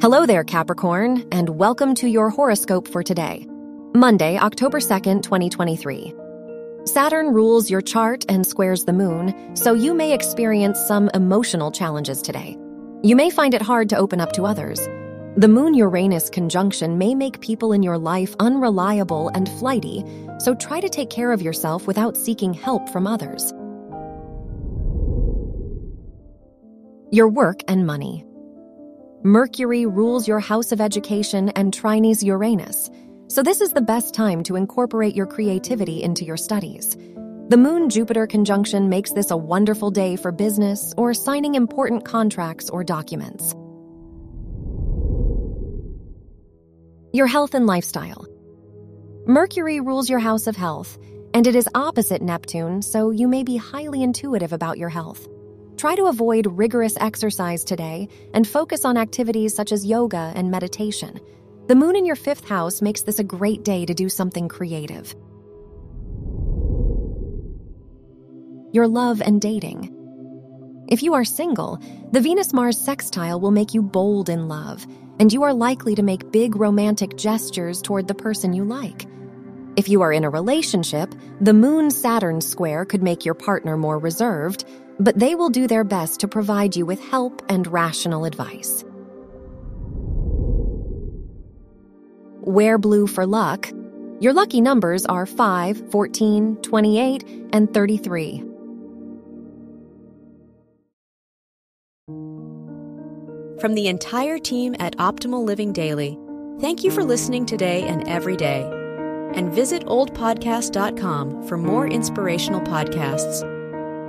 Hello there, Capricorn, and welcome to your horoscope for today, Monday, October 2nd, 2023. Saturn rules your chart and squares the moon, so you may experience some emotional challenges today. You may find it hard to open up to others. The Moon Uranus conjunction may make people in your life unreliable and flighty, so try to take care of yourself without seeking help from others. Your work and money. Mercury rules your house of education and trines Uranus, so this is the best time to incorporate your creativity into your studies. The Moon Jupiter conjunction makes this a wonderful day for business or signing important contracts or documents. Your health and lifestyle. Mercury rules your house of health, and it is opposite Neptune, so you may be highly intuitive about your health. Try to avoid rigorous exercise today and focus on activities such as yoga and meditation. The moon in your fifth house makes this a great day to do something creative. Your love and dating. If you are single, the Venus Mars sextile will make you bold in love, and you are likely to make big romantic gestures toward the person you like. If you are in a relationship, the Moon Saturn square could make your partner more reserved, but they will do their best to provide you with help and rational advice. Wear blue for luck. Your lucky numbers are 5, 14, 28, and 33. From the entire team at Optimal Living Daily, thank you for listening today and every day. And visit oldpodcast.com for more inspirational podcasts.